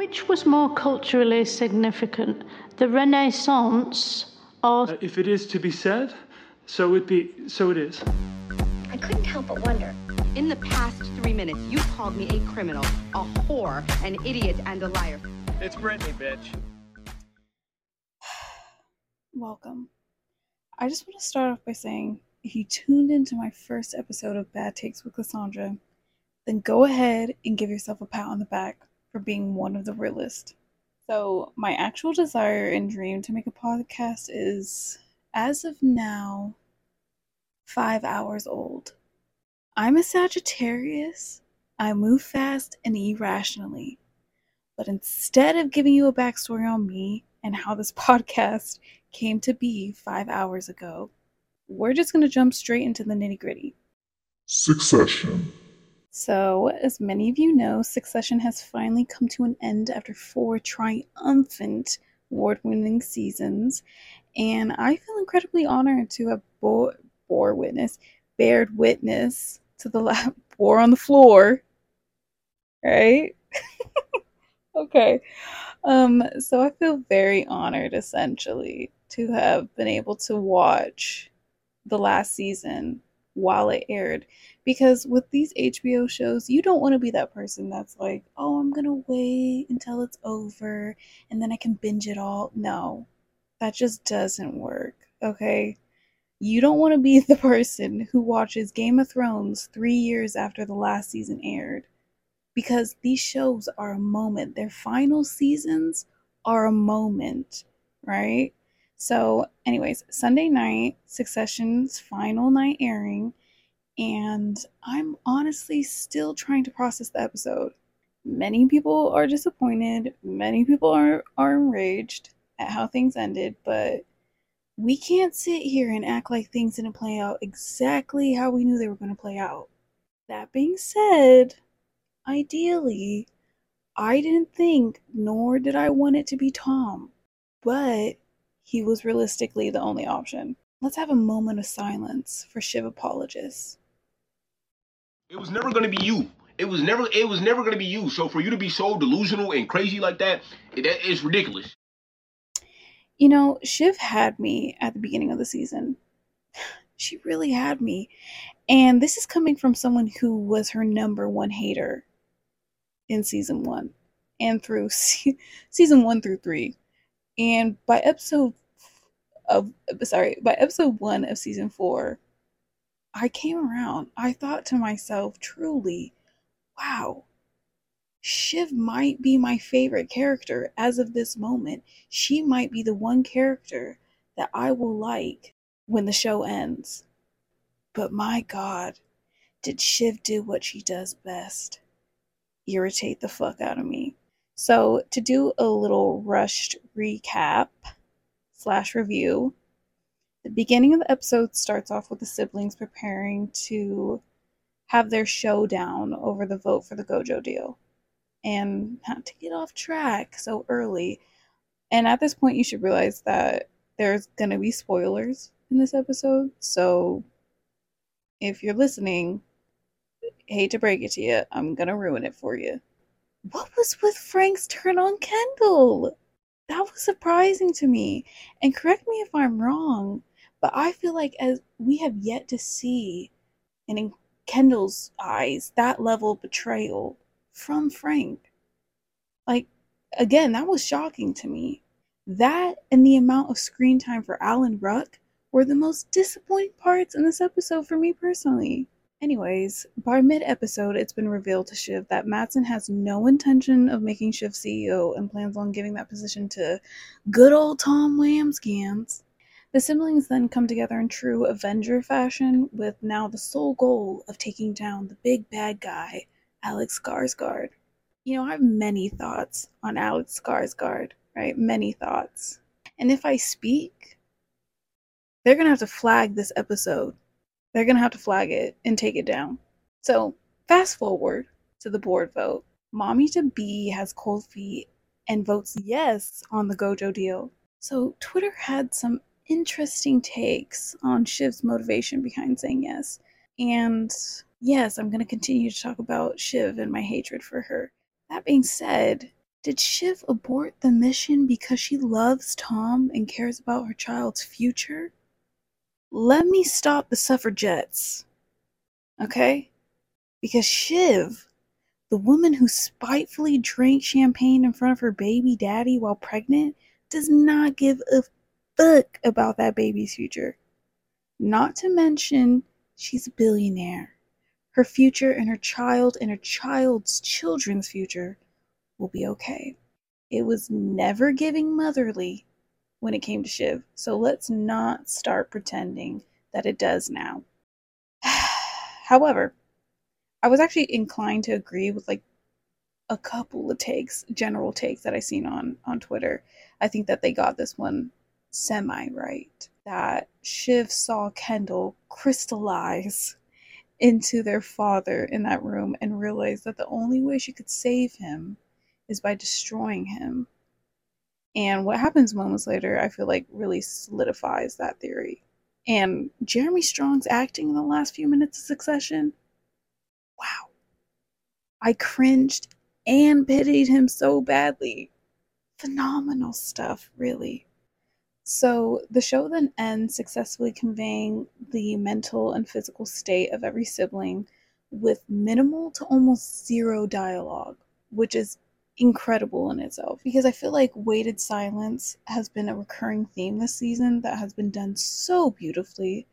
Which was more culturally significant, the Renaissance or. Uh, if it is to be said, so it be, so it is. I couldn't help but wonder. In the past three minutes, you called me a criminal, a whore, an idiot, and a liar. It's Brittany, bitch. Welcome. I just want to start off by saying if you tuned into my first episode of Bad Takes with Kassandra, then go ahead and give yourself a pat on the back for being one of the realest. So, my actual desire and dream to make a podcast is, as of now, five hours old. I'm a Sagittarius. I move fast and irrationally. But instead of giving you a backstory on me and how this podcast came to be five hours ago, we're just going to jump straight into the nitty gritty. Succession. So, as many of you know, Succession has finally come to an end after four triumphant award winning seasons, and I feel incredibly honored to have bore, bore witness, bared witness to the last war on the floor. Right? okay. Um, so I feel very honored essentially to have been able to watch the last season while it aired because with these HBO shows, you don't want to be that person that's like, oh, I'm going to wait until it's over and then I can binge it all. No, that just doesn't work. Okay. You don't want to be the person who watches Game of Thrones three years after the last season aired because these shows are a moment. Their final seasons are a moment, right? So, anyways, Sunday night, Succession's final night airing and I'm honestly still trying to process the episode. Many people are disappointed, many people are, are enraged at how things ended, but we can't sit here and act like things didn't play out exactly how we knew they were going to play out. That being said, ideally, I didn't think, nor did I want it to be Tom, but he was realistically the only option. Let's have a moment of silence for Shiv apologists. It was never gonna be you. It was never. It was never gonna be you. So for you to be so delusional and crazy like that, it, is ridiculous. You know, Shiv had me at the beginning of the season. She really had me. And this is coming from someone who was her number one hater in season one and through se- season one through three. And by episode of, sorry, by episode one of season four, I came around. I thought to myself, truly, wow, Shiv might be my favorite character as of this moment. She might be the one character that I will like when the show ends. But my god, did Shiv do what she does best? Irritate the fuck out of me. So, to do a little rushed recap slash review, the beginning of the episode starts off with the siblings preparing to have their showdown over the vote for the Gojo deal. And not to get off track so early. And at this point, you should realize that there's going to be spoilers in this episode. So if you're listening, hate to break it to you, I'm going to ruin it for you. What was with Frank's turn on Kendall? That was surprising to me. And correct me if I'm wrong, but I feel like as we have yet to see, and in Kendall's eyes, that level of betrayal from Frank. Like, again, that was shocking to me. That and the amount of screen time for Alan Ruck were the most disappointing parts in this episode for me personally. Anyways, by mid episode, it's been revealed to Shiv that Matsson has no intention of making Shiv CEO and plans on giving that position to good old Tom Wambsgans. The siblings then come together in true Avenger fashion, with now the sole goal of taking down the big bad guy, Alex Skarsgård. You know, I have many thoughts on Alex Skarsgård, right? Many thoughts. And if I speak, they're gonna have to flag this episode. They're gonna have to flag it and take it down. So, fast forward to the board vote. Mommy to be has cold feet and votes yes on the Gojo deal. So, Twitter had some interesting takes on Shiv's motivation behind saying yes. And yes, I'm going to continue to talk about Shiv and my hatred for her. That being said, Did Shiv abort the mission because she loves Tom and cares about her child's future? Let me stop the suffragettes. Okay? Because Shiv, the woman who spitefully drank champagne in front of her baby daddy while pregnant, does not give a fuck about that baby's future. Not to mention, she's a billionaire. Her future and her child and her child's children's future will be okay. It was never giving motherly when it came to Shiv, so let's not start pretending that it does now. However, I was actually inclined to agree with like a couple of takes, general takes that I seen on on Twitter. I think that they got this one semi right. That Shiv saw Kendall crystallize into their father in that room and realized that the only way she could save him is by destroying him. And what happens moments later, I feel like really solidifies that theory. And Jeremy Strong's acting in the last few minutes of Succession, wow. I cringed and pitied him so badly. Phenomenal stuff, really. So the show then ends successfully conveying the mental and physical state of every sibling with minimal to almost zero dialogue, which is incredible in itself because I feel like weighted silence has been a recurring theme this season that has been done so beautifully.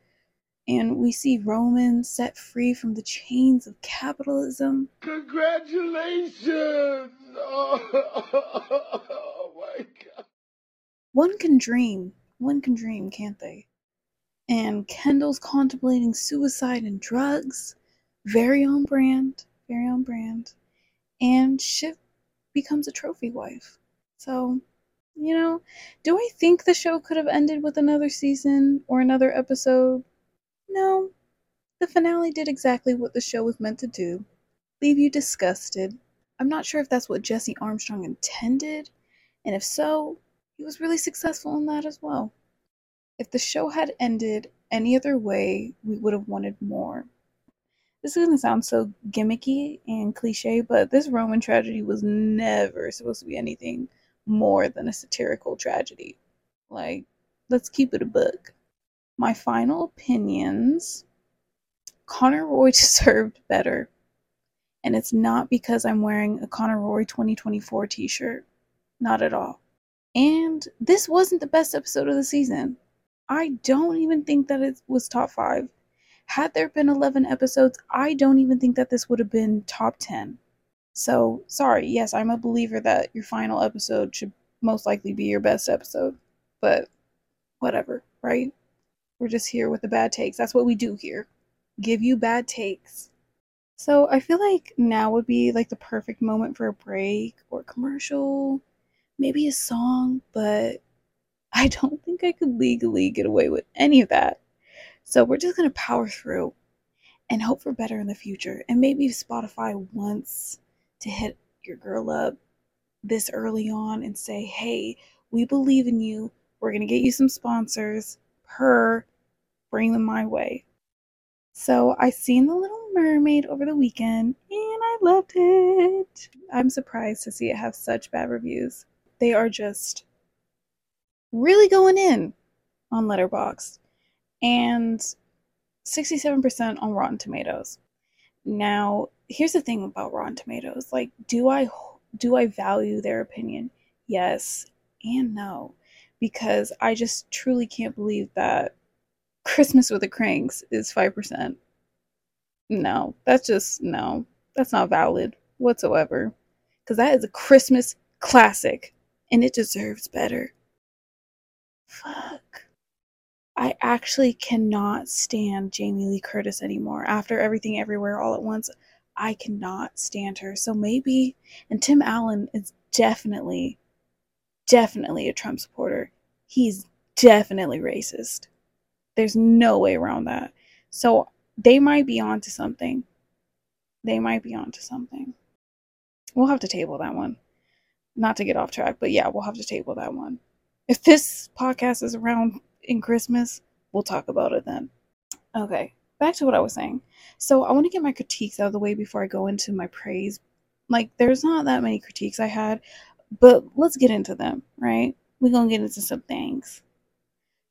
And we see Roman set free from the chains of capitalism. Congratulations! Oh, my god. One can dream, one can dream, can't they? And Kendall's contemplating suicide and drugs. Very on brand, very on brand. And Shiv becomes a trophy wife. So, you know, do I think the show could have ended with another season or another episode? No. The finale did exactly what the show was meant to do leave you disgusted. I'm not sure if that's what Jesse Armstrong intended, and if so, he was really successful in that as well. If the show had ended any other way, we would have wanted more. This is gonna sound so gimmicky and cliche, but this Roman tragedy was never supposed to be anything more than a satirical tragedy. Like, let's keep it a book. My final opinions Connor Roy deserved better. And it's not because I'm wearing a Connor Roy 2024 t shirt. Not at all. And this wasn't the best episode of the season. I don't even think that it was top five. Had there been 11 episodes, I don't even think that this would have been top 10. So, sorry, yes, I'm a believer that your final episode should most likely be your best episode. But whatever, right? We're just here with the bad takes. That's what we do here. Give you bad takes. So, I feel like now would be like the perfect moment for a break or commercial, maybe a song, but I don't think I could legally get away with any of that. So we're just going to power through and hope for better in the future. And maybe Spotify wants to hit your girl up this early on and say, hey, we believe in you. We're going to get you some sponsors per bring them my way. So I seen The Little Mermaid over the weekend and I loved it. I'm surprised to see it have such bad reviews. They are just really going in on Letterboxd and 67% on Rotten Tomatoes. Now, here's the thing about Rotten Tomatoes. Like, do I do I value their opinion? Yes and no. Because I just truly can't believe that Christmas with the Cranks is 5%. No, that's just no. That's not valid whatsoever. Cuz that is a Christmas classic and it deserves better. Fuck. I actually cannot stand Jamie Lee Curtis anymore. After everything everywhere all at once, I cannot stand her. So maybe, and Tim Allen is definitely, definitely a Trump supporter. He's definitely racist. There's no way around that. So they might be onto something. They might be onto something. We'll have to table that one. Not to get off track, but yeah, we'll have to table that one. If this podcast is around in Christmas, we'll talk about it then. Okay, back to what I was saying. So I want to get my critiques out of the way before I go into my praise. Like, there's not that many critiques I had. But let's get into them, right? We're going to get into some things.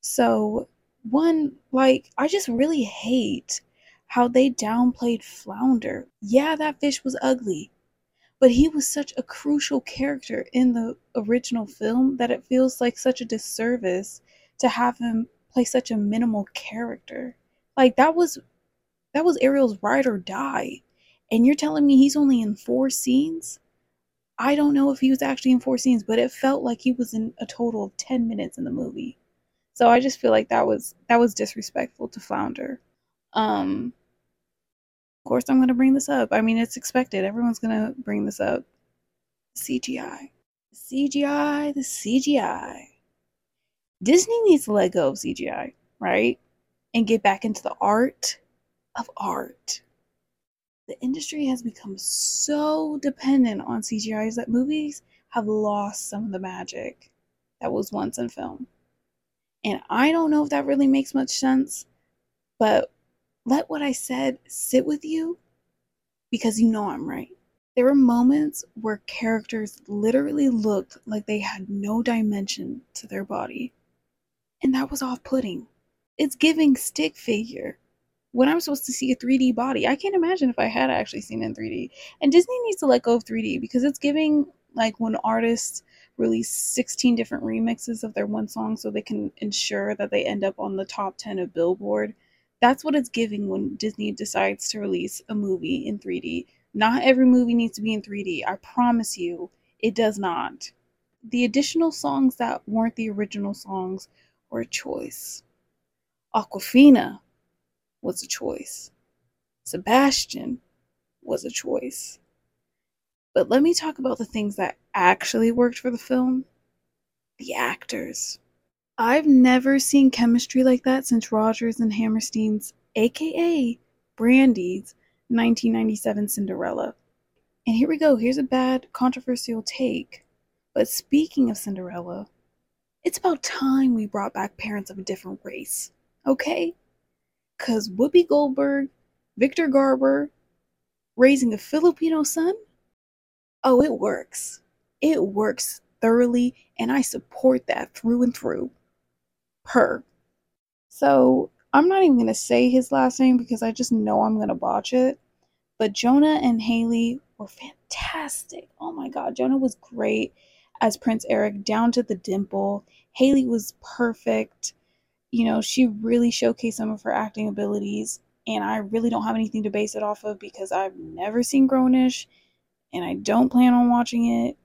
So, one, like, I just really hate how they downplayed Flounder. Yeah, that fish was ugly, but he was such a crucial character in the original film that it feels like such a disservice to have him play such a minimal character. Like that was that was Ariel's ride or die. And you're telling me he's only in four scenes? I don't know if he was actually in four scenes, but it felt like he was in a total of 10 minutes in the movie. So I just feel like that was that was disrespectful to Flounder. Um of course I'm going to bring this up. I mean, it's expected. Everyone's going to bring this up. CGI. CGI, the CGI. Disney needs to let go of CGI, right? And get back into the art of art. The industry has become so dependent on CGIs that movies have lost some of the magic that was once in film. And I don't know if that really makes much sense, but let what I said sit with you because you know I'm right. There were moments where characters literally looked like they had no dimension to their body. And that was off putting. It's giving stick figure. When I'm supposed to see a 3D body, I can't imagine if I had actually seen it in 3D. And Disney needs to let go of 3D because it's giving like when artists release 16 different remixes of their one song so they can ensure that they end up on the top 10 of Billboard that's what it's giving when Disney decides to release a movie in 3D. Not every movie needs to be in 3D. I promise you, it does not. The additional songs that weren't the original songs were a choice. Awkwafina was a choice. Sebastian was a choice. But let me talk about the things that actually worked for the film the actors. I've never seen chemistry like that since Rodgers and Hammerstein's, aka Brandy's, 1997 Cinderella. And here we go, here's a bad, controversial take. But speaking of Cinderella, it's about time we brought back parents of a different race, okay? Because Whoopi Goldberg, Victor Garber, raising a Filipino son? Oh, it works. It works thoroughly, and I support that through and through Per. So I'm not even going to say his last name because I just know I'm going to botch it. But Jonah and Haley were fantastic. Oh my God. Jonah was great as Prince Eric, down to the dimple. Haley was perfect. You know, she really showcased some of her acting abilities. And I really don't have anything to base it off of because I've never seen Grown-ish and I don't plan on watching it.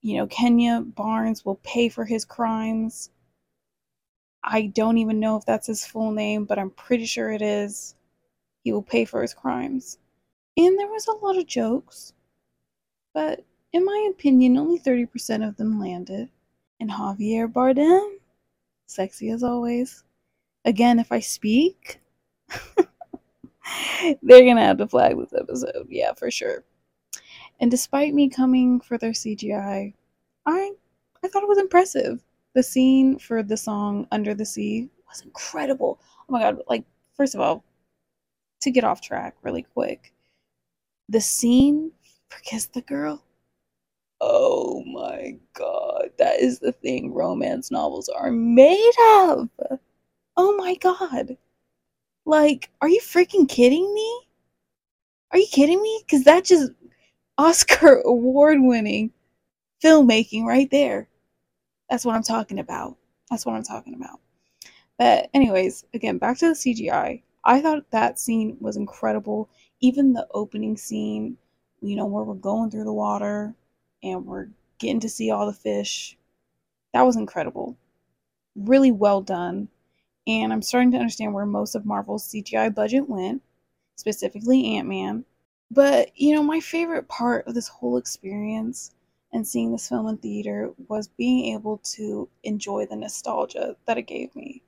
You know, Kenya Barnes will pay for his crimes. I don't even know if that's his full name, but I'm pretty sure it is. He will pay for his crimes. And there was a lot of jokes, but in my opinion, only 30% of them landed. And Javier Bardem, sexy as always. Again, if I speak, they're gonna have to flag this episode. Yeah, for sure. And despite me coming for their CGI, I I thought it was impressive the scene for the song Under the Sea was incredible. Oh my god, like first of all, to get off track really quick. The scene for Kiss the Girl. Oh my god, that is the thing romance novels are made of. Oh my god. Like, are you freaking kidding me? Are you kidding me? Cuz that just Oscar award winning filmmaking right there. That's what I'm talking about. That's what I'm talking about. But, anyways, again, back to the CGI. I thought that scene was incredible. Even the opening scene, you know, where we're going through the water and we're getting to see all the fish. That was incredible. Really well done. And I'm starting to understand where most of Marvel's CGI budget went, specifically Ant Man. But, you know, my favorite part of this whole experience and seeing this film in theater was being able to enjoy the nostalgia that it gave me.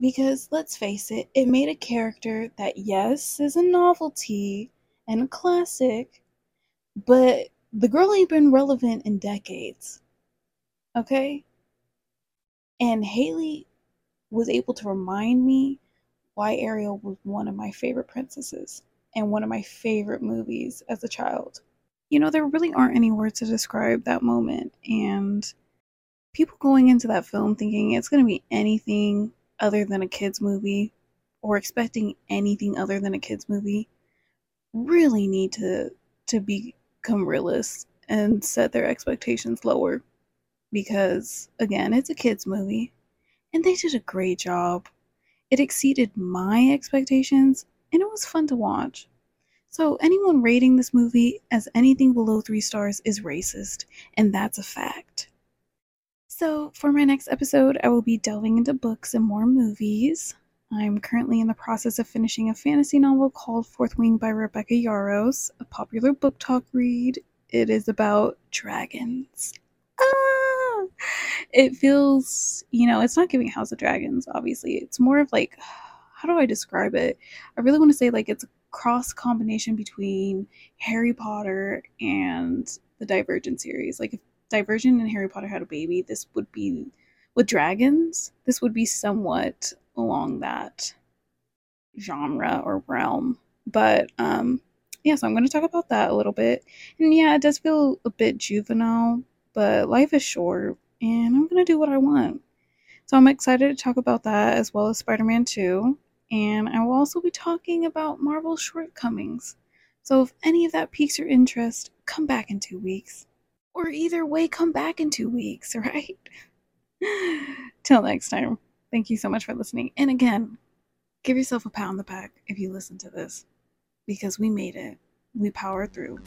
Because let's face it, it made a character that, yes, is a novelty and a classic, but the girl ain't been relevant in decades. Okay? And Haley was able to remind me why Ariel was one of my favorite princesses and one of my favorite movies as a child you know, there really aren't any words to describe that moment. And people going into that film thinking it's going to be anything other than a kids' movie or expecting anything other than a kids' movie really need to to become realists and set their expectations lower because again, it's a kids' movie and they did a great job. It exceeded my expectations and it was fun to watch. So, anyone rating this movie as anything below three stars is racist, and that's a fact. So, for my next episode, I will be delving into books and more movies. I'm currently in the process of finishing a fantasy novel called Fourth Wing by Rebecca Yarros, a popular BookTok read. It is about dragons. Ah! It feels, you know, it's not giving House of Dragons, obviously. It's more of like, how do I describe it? I really want to say like it's a cross combination between Harry Potter and the Divergent series. Like if Divergent and Harry Potter had a baby, this would be with dragons. This would be somewhat along that genre or realm. But um yeah, so I'm going to talk about that a little bit. And yeah, it does feel a bit juvenile, but life is short and I'm going to do what I want. So I'm excited to talk about that as well as Spider-Man 2 and I will also be talking about Marvel's shortcomings. So if any of that piques your interest, come back in two weeks. Or either way, come back in two weeks, right? Till next time, thank you so much for listening. And again, give yourself a pat on the back if you listen to this, because we made it. We powered through.